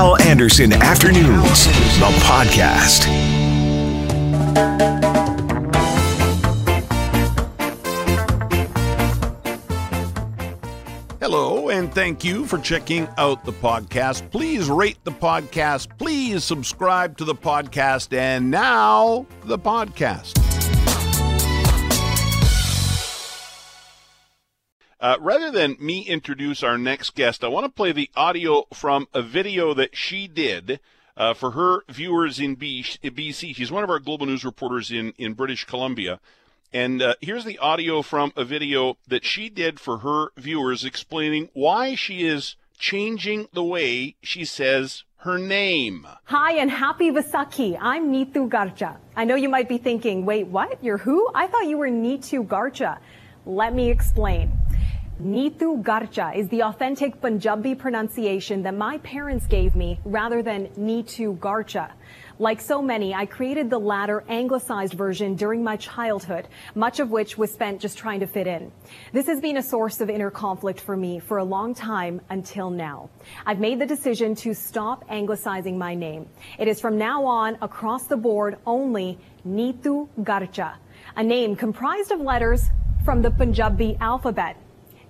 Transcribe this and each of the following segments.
Hal Anderson Afternoons, the podcast. Hello, and thank you for checking out the podcast. Please rate the podcast. Please subscribe to the podcast. And now, the podcast. Uh, rather than me introduce our next guest, I want to play the audio from a video that she did uh, for her viewers in BC. She's one of our global news reporters in, in British Columbia. And uh, here's the audio from a video that she did for her viewers explaining why she is changing the way she says her name. Hi and happy Vaisakhi. I'm Neetu Garcha. I know you might be thinking, wait, what? You're who? I thought you were Neetu Garcha. Let me explain. Neetu Garcha is the authentic Punjabi pronunciation that my parents gave me rather than Neetu Garcha. Like so many, I created the latter anglicized version during my childhood, much of which was spent just trying to fit in. This has been a source of inner conflict for me for a long time until now. I've made the decision to stop anglicizing my name. It is from now on across the board only Neetu Garcha, a name comprised of letters from the Punjabi alphabet.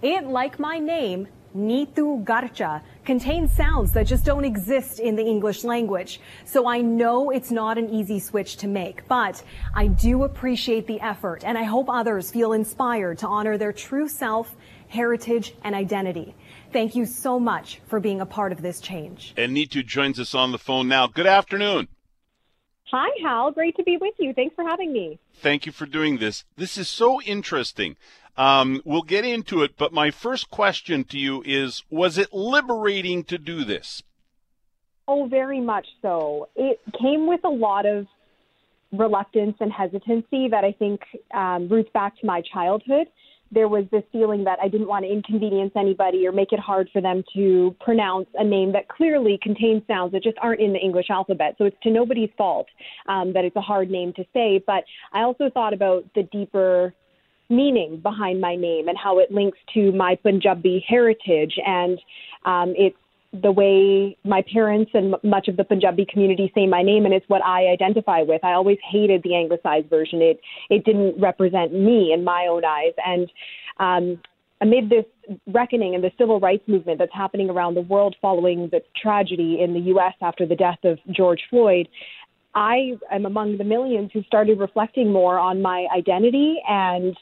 It, like my name, Neetu Garcha, contains sounds that just don't exist in the English language. So I know it's not an easy switch to make, but I do appreciate the effort and I hope others feel inspired to honor their true self, heritage, and identity. Thank you so much for being a part of this change. And Neetu joins us on the phone now. Good afternoon. Hi, Hal. Great to be with you. Thanks for having me. Thank you for doing this. This is so interesting. Um, we'll get into it, but my first question to you is Was it liberating to do this? Oh, very much so. It came with a lot of reluctance and hesitancy that I think um, roots back to my childhood. There was this feeling that I didn't want to inconvenience anybody or make it hard for them to pronounce a name that clearly contains sounds that just aren't in the English alphabet. So it's to nobody's fault um, that it's a hard name to say. But I also thought about the deeper meaning behind my name and how it links to my Punjabi heritage and um, it's the way my parents and m- much of the Punjabi community say my name, and it's what I identify with. I always hated the anglicized version. It it didn't represent me in my own eyes, and um, amid this reckoning and the civil rights movement that's happening around the world following the tragedy in the U.S. after the death of George Floyd, I am among the millions who started reflecting more on my identity and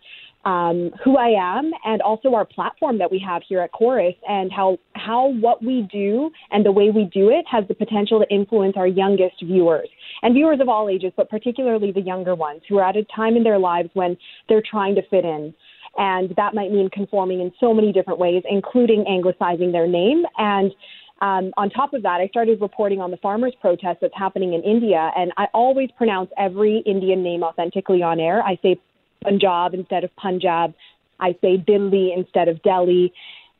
um, who I am, and also our platform that we have here at Corus, and how how what we do and the way we do it has the potential to influence our youngest viewers and viewers of all ages, but particularly the younger ones who are at a time in their lives when they're trying to fit in. And that might mean conforming in so many different ways, including anglicizing their name. And um, on top of that, I started reporting on the farmers' protest that's happening in India, and I always pronounce every Indian name authentically on air. I say Punjab instead of Punjab. I say Delhi instead of Delhi.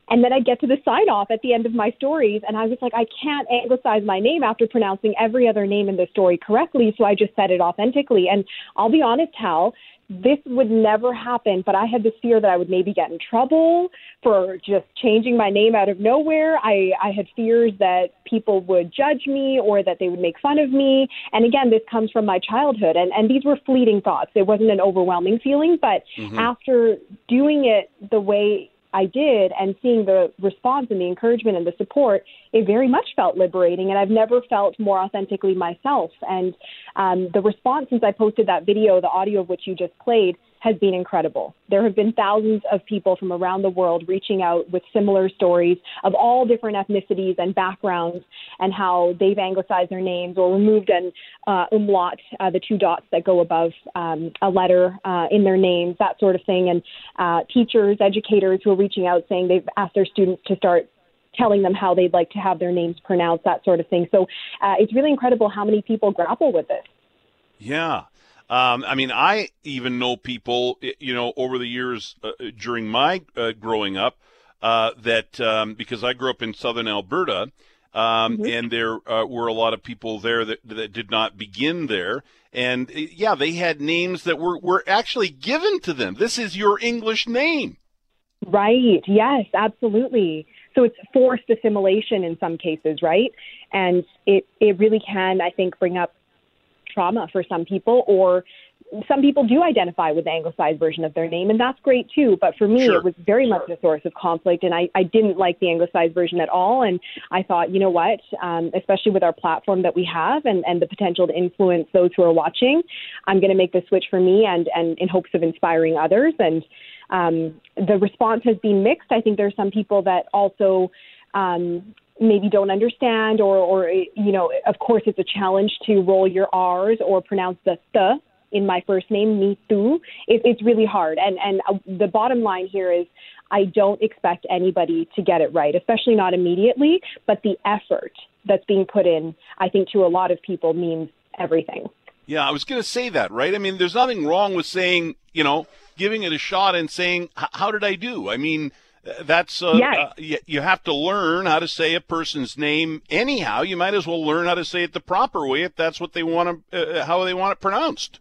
And then I'd get to the sign off at the end of my stories, and I was like, I can't anglicize my name after pronouncing every other name in the story correctly, so I just said it authentically. And I'll be honest, Hal, this would never happen, but I had this fear that I would maybe get in trouble for just changing my name out of nowhere. I, I had fears that people would judge me or that they would make fun of me. And again, this comes from my childhood, and, and these were fleeting thoughts. It wasn't an overwhelming feeling, but mm-hmm. after doing it the way I did and seeing the response and the encouragement and the support, it very much felt liberating. And I've never felt more authentically myself. And um, the response since I posted that video, the audio of which you just played, has been incredible. There have been thousands of people from around the world reaching out with similar stories of all different ethnicities and backgrounds and how they've anglicized their names or removed an uh, umlaut, uh, the two dots that go above um, a letter uh, in their names, that sort of thing. And uh, teachers, educators who are reaching out saying they've asked their students to start telling them how they'd like to have their names pronounced, that sort of thing. So uh, it's really incredible how many people grapple with this. Yeah. Um, I mean, I even know people, you know, over the years uh, during my uh, growing up, uh, that um, because I grew up in southern Alberta, um, mm-hmm. and there uh, were a lot of people there that, that did not begin there. And uh, yeah, they had names that were, were actually given to them. This is your English name. Right. Yes, absolutely. So it's forced assimilation in some cases, right? And it, it really can, I think, bring up trauma for some people or some people do identify with the anglicized version of their name, and that's great too. But for me, Sure. it was very much a source of conflict, and I, I didn't like the anglicized version at all. And I thought, you know what, um, especially with our platform that we have and, and the potential to influence those who are watching, I'm going to make the switch for me and, and in hopes of inspiring others. And um, the response has been mixed. I think there are some people that also um, maybe don't understand, or, or you know, of course, it's a challenge to roll your R's or pronounce the th in my first name, me too. It, it's really hard. And and uh, the bottom line here is, I don't expect anybody to get it right, especially not immediately. But the effort that's being put in, I think, to a lot of people means everything. Yeah, I was going to say that, right? I mean, there's nothing wrong with saying, you know, giving it a shot and saying, "How did I do?" I mean, that's uh, Yes. uh, you, you have to learn how to say a person's name anyhow. You might as well learn how to say it the proper way if that's what they want to, uh, how they want it pronounced.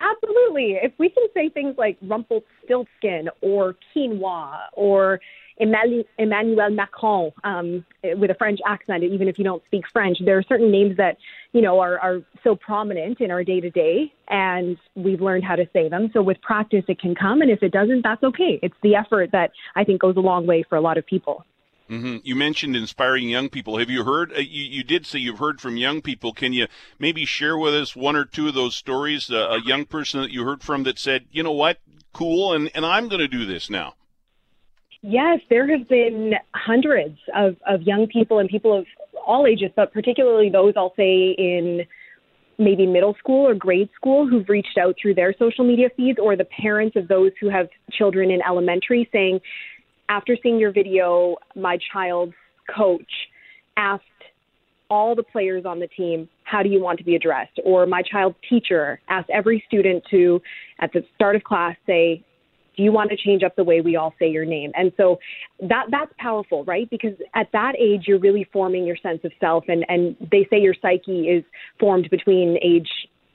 Absolutely. If we can say things like Rumpelstiltskin or quinoa or Emmanuel Macron um, with a French accent, even if you don't speak French, there are certain names that you know are, are so prominent in our day to day, and we've learned how to say them. So with practice, it can come, and if it doesn't, that's okay. It's the effort that I think goes a long way for a lot of people. hmm You mentioned inspiring young people. Have you heard? Uh, you, you did say you've heard from young people. Can you maybe share with us one or two of those stories? Uh, a young person that you heard from that said, "You know what? Cool, and and I'm going to do this now." Yes, there have been hundreds of, of young people and people of all ages, but particularly those I'll say in maybe middle school or grade school who've reached out through their social media feeds or the parents of those who have children in elementary saying, after seeing your video, my child's coach asked all the players on the team, how do you want to be addressed? Or my child's teacher asked every student to, at the start of class, say, do you want to change up the way we all say your name? And so that that's powerful, right? Because at that age you're really forming your sense of self and and they say your psyche is formed between age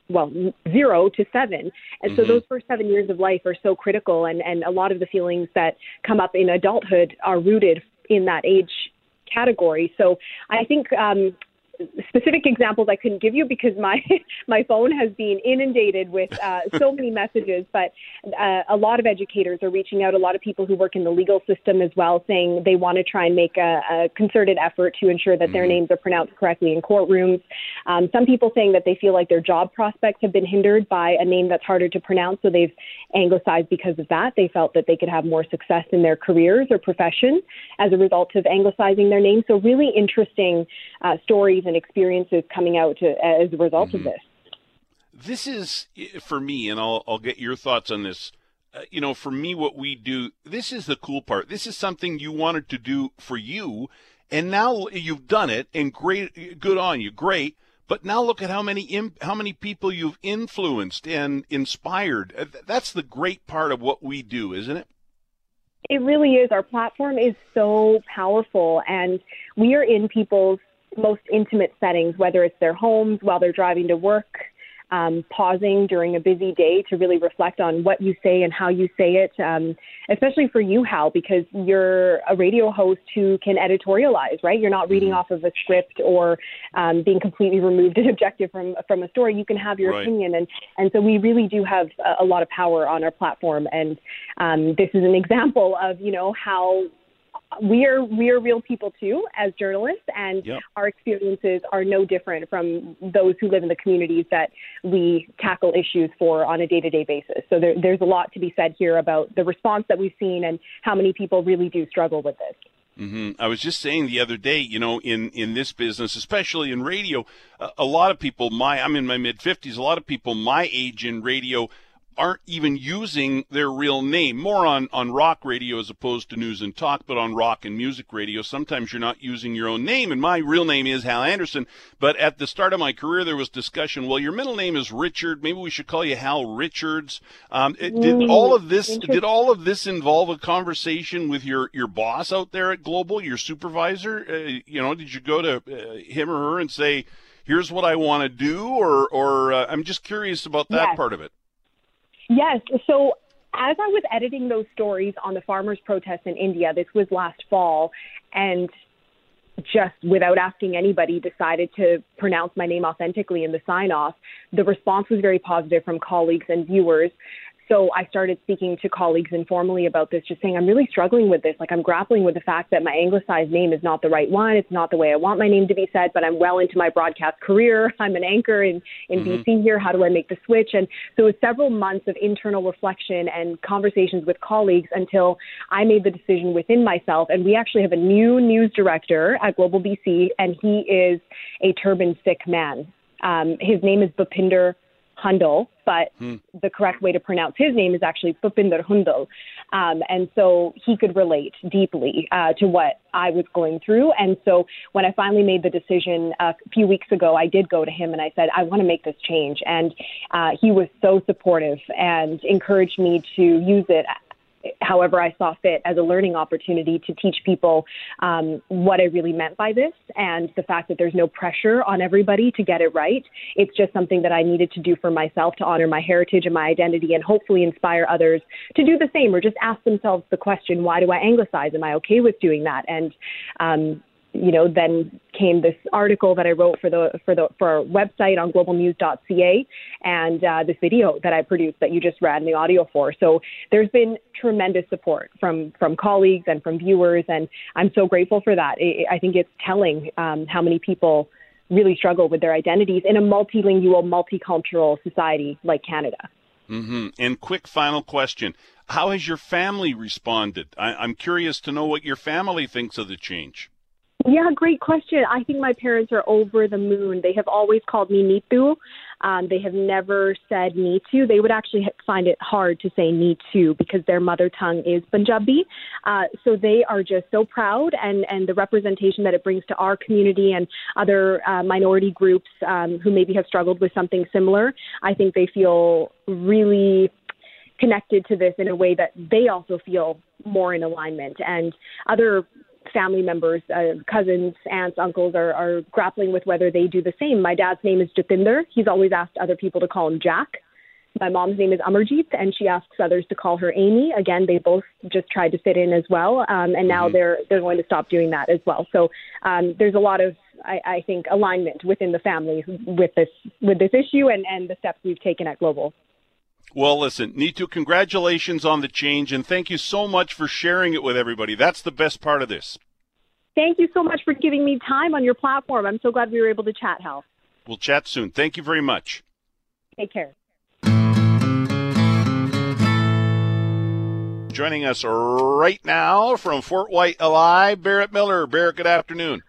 well, zero to seven. And so those first seven years of life are so critical and, and a lot of the feelings that come up in adulthood are rooted in that age category. So I think um, specific examples I couldn't give you because my my phone has been inundated with uh, so many messages. But uh, a lot of educators are reaching out. A lot of people who work in the legal system as well, saying they want to try and make a, a concerted effort to ensure that their names are pronounced correctly in courtrooms. Um, some people saying that they feel like their job prospects have been hindered by a name that's harder to pronounce, so they've anglicized because of that. They felt that they could have more success in their careers or profession as a result of anglicizing their name. So really interesting uh, stories and experiences coming out to, as a result of this. this is for me, and I'll I'll get your thoughts on this. Uh, you know, for me, what we do, this is the cool part. This is something you wanted to do for you, and now you've done it, and great, good on you, great. But now look at how many im- how many people you've influenced and inspired. Uh, That's the great part of what we do, isn't it? It really is. Our platform is so powerful, and we are in people's most intimate settings, whether it's their homes, while they're driving to work, um, pausing during a busy day to really reflect on what you say and how you say it, um, especially for you, Hal, because you're a radio host who can editorialize, right? You're not reading off of a script or um, being completely removed and objective from from a story. You can have your Right. opinion, and and so we really do have a, a lot of power on our platform, and um, this is an example of you know how we are we are real people too as journalists and Yep. our experiences are no different from those who live in the communities that we tackle issues for on a day-to-day basis. So there, there's a lot to be said here about the response that we've seen and how many people really do struggle with this. Hmm I was just saying the other day, you know, in in this business, especially in radio, a, a lot of people my I'm in my mid 50s, a lot of people my age in radio aren't even using their real name. More on on rock radio as opposed to news and talk, but on rock and music radio, sometimes you're not using your own name. And my real name is Hal Anderson, but at the start of my career there was discussion, well, your middle name is Richard, maybe we should call you Hal Richards. Um, it- did all of this did all of this involve a conversation with your your boss out there at Global, your supervisor? Uh, you know, did you go to uh, him or her and say, "Here's what I want to do," or or uh, I'm just curious about that Yes. part of it. Yes. So as I was editing those stories on the farmers' protests in India, this was last fall, and just without asking anybody decided to pronounce my name authentically in the sign off. The response was very positive from colleagues and viewers. So I started speaking to colleagues informally about this, just saying, I'm really struggling with this. Like, I'm grappling with the fact that my anglicized name is not the right one. It's not the way I want my name to be said, but I'm well into my broadcast career. I'm an anchor in, in mm-hmm. BC here. How do I make the switch? And so it was several months of internal reflection and conversations with colleagues until I made the decision within myself. And we actually have a new news director at Global BC, and he is a turban Sikh man. Um, his name is Bhupinder Hundal, but hmm. the correct way to pronounce his name is actually Bhupinder Hundal. Um, and so he could relate deeply uh, to what I was going through. And so when I finally made the decision a few weeks ago, I did go to him and I said, I want to make this change. And uh, he was so supportive and encouraged me to use it however I saw fit as a learning opportunity to teach people um, what I really meant by this and the fact that there's no pressure on everybody to get it right. It's just something that I needed to do for myself to honor my heritage and my identity and hopefully inspire others to do the same or just ask themselves the question, why do I anglicize? Am I okay with doing that? And um, you know, then came this article that I wrote for the for the for our website on globalnews.ca, and uh, this video that I produced that you just read the audio for. So there's been tremendous support from from colleagues and from viewers, and I'm so grateful for that. I think it's telling um, how many people really struggle with their identities in a multilingual, multicultural society like Canada. Mm-hmm. And quick final question: How has your family responded? I- I'm curious to know what your family thinks of the change. Yeah, great question. I think my parents are over the moon. They have always called me Neetu. Um, they have never said Neetu. They would actually find it hard to say Neetu because their mother tongue is Punjabi. Uh, so they are just so proud and, and the representation that it brings to our community and other uh, minority groups um, who maybe have struggled with something similar. I think they feel really connected to this in a way that they also feel more in alignment. And other family members, uh, cousins, aunts, uncles are, are grappling with whether they do the same. My dad's name is Jatinder. He's always asked other people to call him Jack. My mom's name is Amarjeet, and she asks others to call her Amy. Again, they both just tried to fit in as well, um, and now mm-hmm. they're they're going to stop doing that as well. So um, there's a lot of I, I think alignment within the family with this with this issue and, and the steps we've taken at Global. Well, listen, Neetu, congratulations on the change, and thank you so much for sharing it with everybody. That's the best part of this. Thank you so much for giving me time on your platform. I'm so glad we were able to chat, Hal. We'll chat soon. Thank you very much. Take care. Joining us right now from Fort Whyte, Alive, Barrett Miller. Barrett, good afternoon.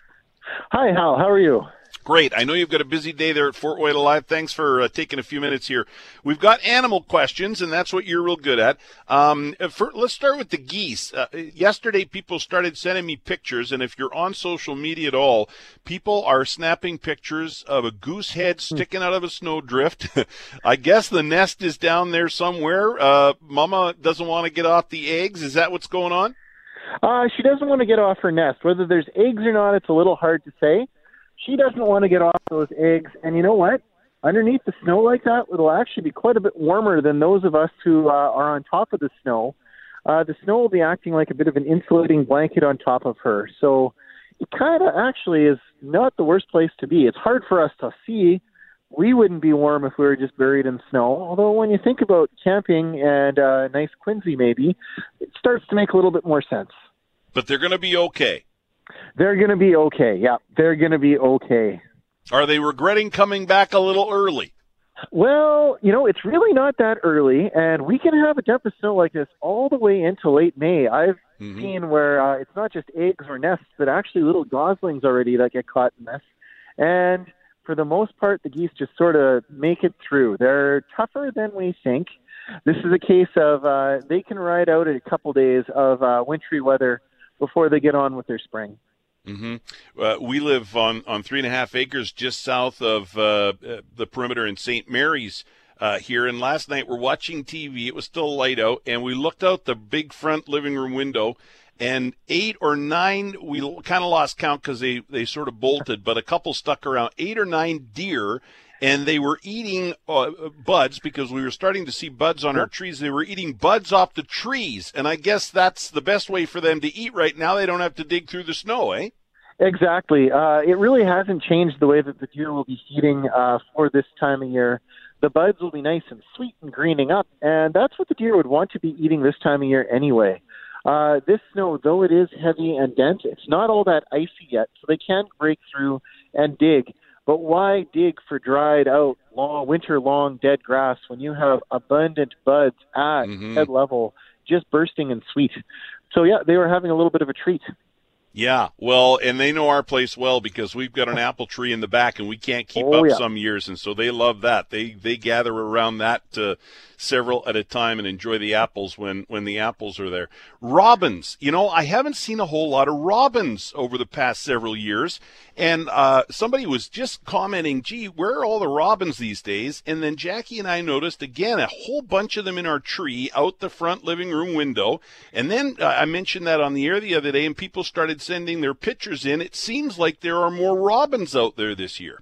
Hi, Hal. How are you? Great. I know you've got a busy day there at Fort Whyte Alive. Thanks for uh, taking a few minutes here. We've got animal questions, and that's what you're real good at. Um, for, let's start with the geese. Uh, yesterday, people started sending me pictures, and if you're on social media at all, people are snapping pictures of a goose head hmm. sticking out of a snowdrift. I guess the nest is down there somewhere. Uh, Mama doesn't want to get off the eggs. Is that what's going on? Uh, she doesn't want to get off her nest. Whether there's eggs or not, it's a little hard to say she doesn't want to get off those eggs. And you know what? Underneath the snow like that, it'll actually be quite a bit warmer than those of us who uh, are on top of the snow. Uh, the snow will be acting like a bit of an insulating blanket on top of her. So it kind of actually is not the worst place to be. It's hard for us to see. We wouldn't be warm if we were just buried in snow. Although when you think about camping and uh, nice quinzhee, maybe it starts to make a little bit more sense. But they're going to be okay. They're going to be okay. Yeah, they're going to be okay. Are they regretting coming back a little early? Well, you know, it's really not that early, and we can have a depth of snow like this all the way into late May. I've mm-hmm. seen where uh, it's not just eggs or nests, but actually little goslings already that get caught in this. And for the most part, the geese just sort of make it through. They're tougher than we think. This is a case of uh, they can ride out a couple days of uh, wintry weather before they get on with their spring. Mm-hmm. Uh, we live on, on three and a half acres just south of uh, the perimeter in St. Mary's uh, here. And last night we're watching TV. It was still light out, and we looked out the big front living room window, and eight or nine, we kind of lost count because they, they sort of bolted, but a couple stuck around. Eight or nine deer and they were eating uh, buds because we were starting to see buds on our trees. They were eating buds off the trees, and I guess that's the best way for them to eat right now. They don't have to dig through the snow, eh? Exactly. Uh, it really hasn't changed the way that the deer will be feeding uh, for this time of year. The buds will be nice and sweet and greening up, and that's what the deer would want to be eating this time of year anyway. Uh, this snow, though it is heavy and dense, it's not all that icy yet, so they can break through and dig. But why dig for dried out, long, winter long dead grass when you have abundant buds at mm-hmm. head level, just bursting and sweet? So, yeah, they were having a little bit of a treat. Yeah, well, and they know our place well because we've got an apple tree in the back, and we can't keep oh, up yeah. some years, and so they love that. They they gather around that uh, several at a time and enjoy the apples when when the apples are there. Robins, you know, I haven't seen a whole lot of robins over the past several years, and uh, somebody was just commenting, "Gee, where are all the robins these days?" And then Jackie and I noticed again a whole bunch of them in our tree out the front living room window, and then uh, I mentioned that on the air the other day, and people started sending their pictures in. It seems like there are more robins out there this year.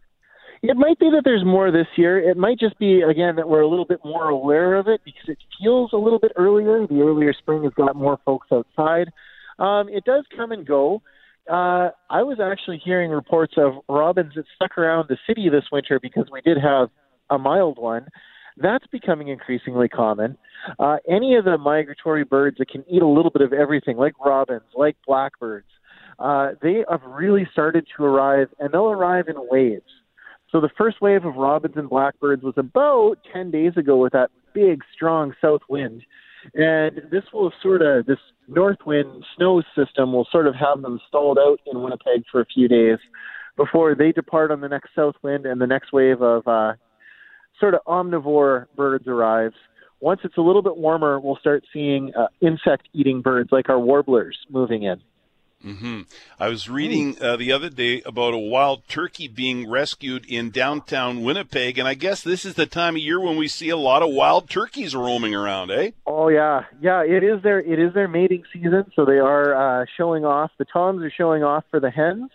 It might be that there's more this year. It might just be again that we're a little bit more aware of it because it feels a little bit earlier. The earlier spring has got more folks outside. Um, it does come and go. Uh, I was actually hearing reports of robins that stuck around the city this winter because we did have a mild one. That's becoming increasingly common. Uh, any of the migratory birds that can eat a little bit of everything, like robins, like blackbirds, uh, they have really started to arrive, and they'll arrive in waves. So the first wave of robins and blackbirds was about 10 days ago with that big, strong south wind. And this will sort of, this north wind snow system will sort of have them stalled out in Winnipeg for a few days before they depart on the next south wind and the next wave of uh, sort of omnivore birds arrives. Once it's a little bit warmer, we'll start seeing uh, insect eating birds like our warblers moving in. Mm-hmm. I was reading uh, the other day about a wild turkey being rescued in downtown Winnipeg, and I guess this is the time of year when we see a lot of wild turkeys roaming around, eh? Oh yeah, yeah. It is their it is their mating season, so they are uh, showing off. The toms are showing off for the hens.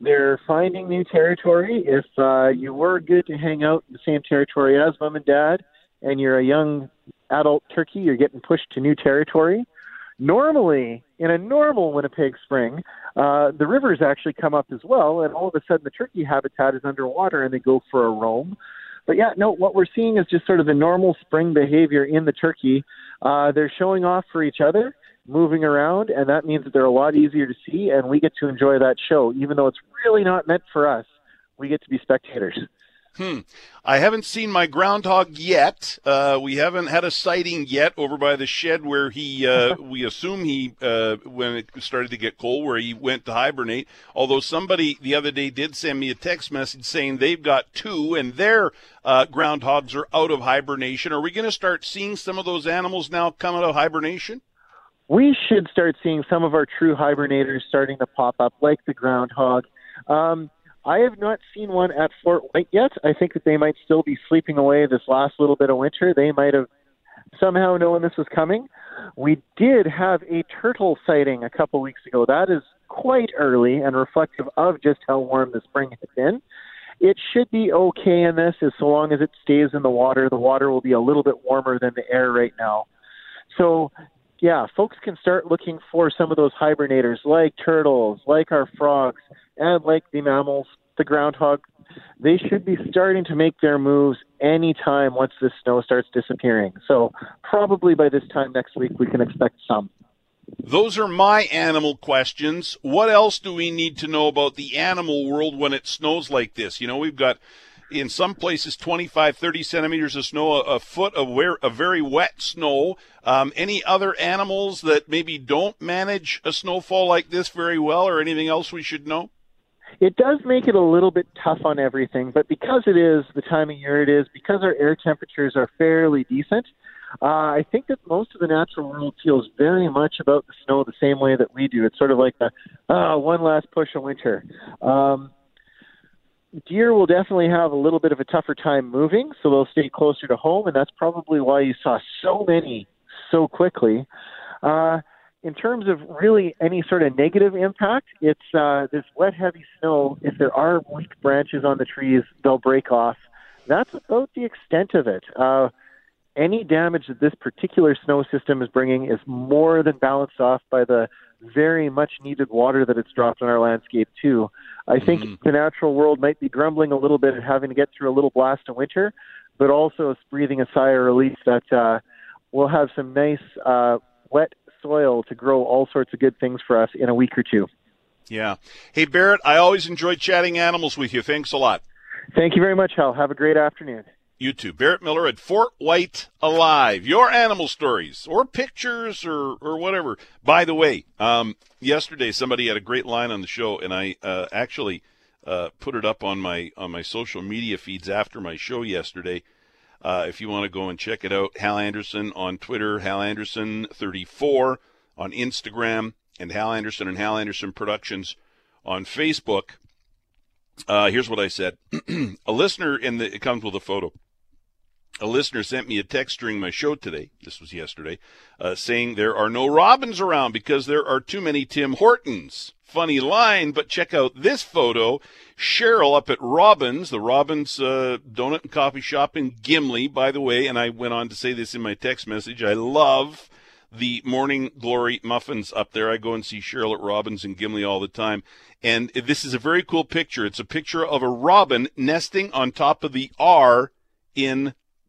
They're finding new territory. If uh, you were good to hang out in the same territory as mom and dad, and you're a young adult turkey, you're getting pushed to new territory. Normally, in a normal Winnipeg spring, uh, the rivers actually come up as well, and all of a sudden the turkey habitat is underwater and they go for a roam. But yeah, no, what we're seeing is just sort of the normal spring behavior in the turkey. Uh, they're showing off for each other, moving around, and that means that they're a lot easier to see, and we get to enjoy that show, even though it's really not meant for us. We get to be spectators. Hmm. I haven't seen my groundhog yet. Uh, we haven't had a sighting yet over by the shed where he, uh, we assume he, uh, when it started to get cold, where he went to hibernate. Although somebody the other day did send me a text message saying they've got two and their uh, groundhogs are out of hibernation. Are we going to start seeing some of those animals now come out of hibernation? We should start seeing some of our true hibernators starting to pop up, like the groundhog. Um, I have not seen one at Fort Whyte yet. I think that they might still be sleeping away this last little bit of winter. They might have somehow known this was coming. We did have a turtle sighting a couple weeks ago. That is quite early and reflective of just how warm the spring has been. It should be okay in this as so long as it stays in the water. The water will be a little bit warmer than the air right now. So, yeah, folks can start looking for some of those hibernators like turtles, like our frogs, and like the mammals, the groundhog, they should be starting to make their moves anytime once the snow starts disappearing. So probably by this time next week we can expect some. Those are my animal questions. What else do we need to know about the animal world when it snows like this? You know, we've got in some places 25, 30 centimeters of snow, a, a foot of where, a very wet snow. Um, any other animals that maybe don't manage a snowfall like this very well or anything else we should know? It does make it a little bit tough on everything, but because it is the time of year it is, because our air temperatures are fairly decent, uh, I think that most of the natural world feels very much about the snow the same way that we do. It's sort of like the uh, one last push of winter. Um, deer will definitely have a little bit of a tougher time moving, so they'll stay closer to home, and that's probably why you saw so many so quickly. Uh, in terms of really any sort of negative impact, it's uh, this wet, heavy snow. If there are weak branches on the trees, they'll break off. that's about the extent of it. Uh, any damage that this particular snow system is bringing is more than balanced off by the very much needed water that it's dropped on our landscape too. I think mm-hmm. the natural world might be grumbling a little bit at having to get through a little blast of winter, but also is breathing a sigh of relief that uh, we'll have some nice uh, wet soil to grow all sorts of good things for us in a week or two. Yeah. Hey Barrett, I always enjoy chatting animals with you. Thanks a lot. Thank you very much, Hal. Have a great afternoon. You too. Barrett Miller at Fort Whyte Alive. Your animal stories or pictures or, or whatever. By the way, um, yesterday somebody had a great line on the show, and I uh, actually uh, put it up on my on my social media feeds after my show yesterday. Uh, if you want to go and check it out, Hal Anderson on Twitter, Hal Anderson 34 on Instagram, and Hal Anderson and Hal Anderson Productions on Facebook. Uh, here's what I said. a listener in the it comes with a photo a listener sent me a text during my show today, this was yesterday, uh, saying there are no Robins around because there are too many Tim Hortons. Funny line, but check out this photo. Cheryl up at Robins, the Robins uh, Donut and Coffee Shop in Gimli, by the way, and I went on to say this in my text message. I love the Morning Glory muffins up there. I go and see Cheryl at Robins in Gimli all the time. And this is a very cool picture. It's a picture of a robin nesting on top of the R in